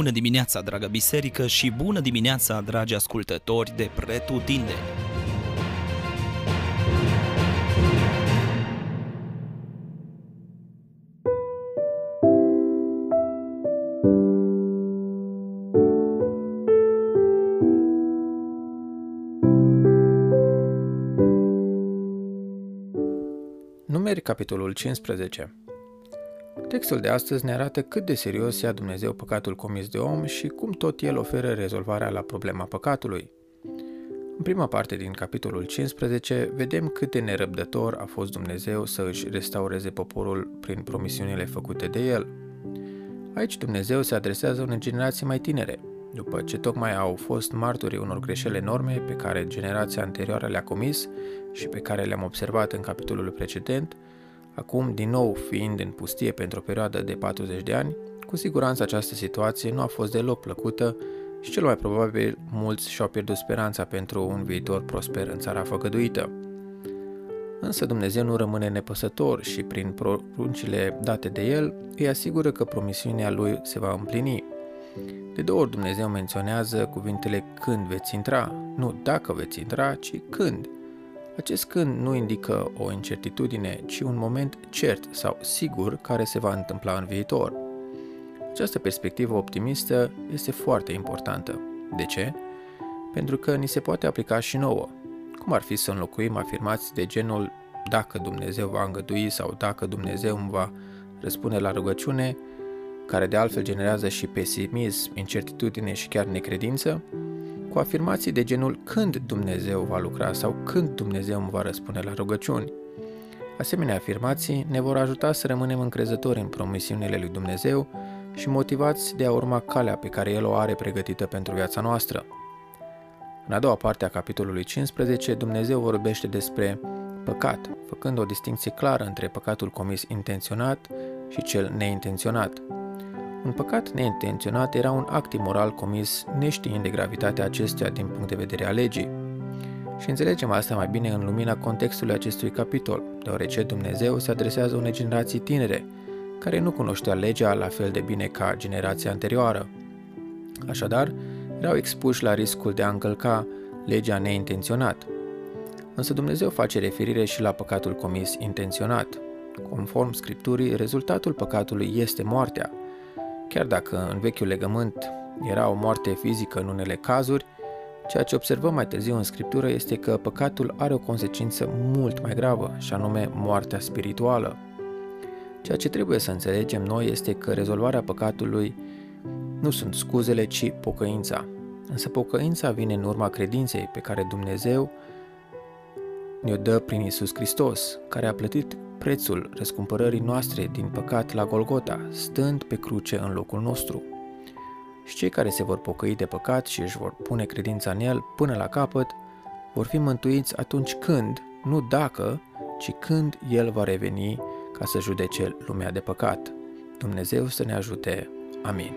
Bună dimineața, dragă biserică, și bună dimineața, dragi ascultători de Pretutindeni! Numeri, capitolul 15 Textul de astăzi ne arată cât de serios ia Dumnezeu păcatul comis de om și cum tot el oferă rezolvarea la problema păcatului. În prima parte din capitolul 15 vedem cât de nerăbdător a fost Dumnezeu să își restaureze poporul prin promisiunile făcute de el. Aici Dumnezeu se adresează unei generații mai tinere, după ce tocmai au fost martorii unor greșeli enorme pe care generația anterioară le-a comis și pe care le-am observat în capitolul precedent, Acum, din nou fiind în pustie pentru o perioadă de 40 de ani, cu siguranță această situație nu a fost deloc plăcută și cel mai probabil mulți și-au pierdut speranța pentru un viitor prosper în țara făgăduită. Însă Dumnezeu nu rămâne nepăsător și prin poruncile date de El îi asigură că promisiunea Lui se va împlini. De două ori Dumnezeu menționează cuvintele când veți intra, nu dacă veți intra, ci când – acest când nu indică o incertitudine, ci un moment cert sau sigur care se va întâmpla în viitor. Această perspectivă optimistă este foarte importantă. De ce? Pentru că ni se poate aplica și nouă. Cum ar fi să înlocuim afirmații de genul dacă Dumnezeu va îngădui sau dacă Dumnezeu îmi va răspunde la rugăciune, care de altfel generează și pesimism, incertitudine și chiar necredință, cu afirmații de genul când Dumnezeu va lucra sau când Dumnezeu îmi va răspunde la rugăciuni. Asemenea afirmații ne vor ajuta să rămânem încrezători în promisiunile lui Dumnezeu și motivați de a urma calea pe care El o are pregătită pentru viața noastră. În a doua parte a capitolului 15, Dumnezeu vorbește despre păcat, făcând o distinție clară între păcatul comis intenționat și cel neintenționat – un păcat neintenționat era un act imoral comis neștiind de gravitatea acestuia din punct de vedere al legii. Și înțelegem asta mai bine în lumina contextului acestui capitol, deoarece Dumnezeu se adresează unei generații tinere, care nu cunoștea legea la fel de bine ca generația anterioară. Așadar, erau expuși la riscul de a încălca legea neintenționat. Însă Dumnezeu face referire și la păcatul comis intenționat. Conform Scripturii, rezultatul păcatului este moartea, Chiar dacă în vechiul legământ era o moarte fizică în unele cazuri, ceea ce observăm mai târziu în scriptură este că păcatul are o consecință mult mai gravă, și anume moartea spirituală. Ceea ce trebuie să înțelegem noi este că rezolvarea păcatului nu sunt scuzele, ci pocăința. Însă pocăința vine în urma credinței pe care Dumnezeu ne-o dă prin Isus Hristos, care a plătit prețul răscumpărării noastre din păcat la Golgota, stând pe cruce în locul nostru. Și cei care se vor pocăi de păcat și își vor pune credința în el până la capăt, vor fi mântuiți atunci când, nu dacă, ci când El va reveni ca să judece lumea de păcat. Dumnezeu să ne ajute. Amin.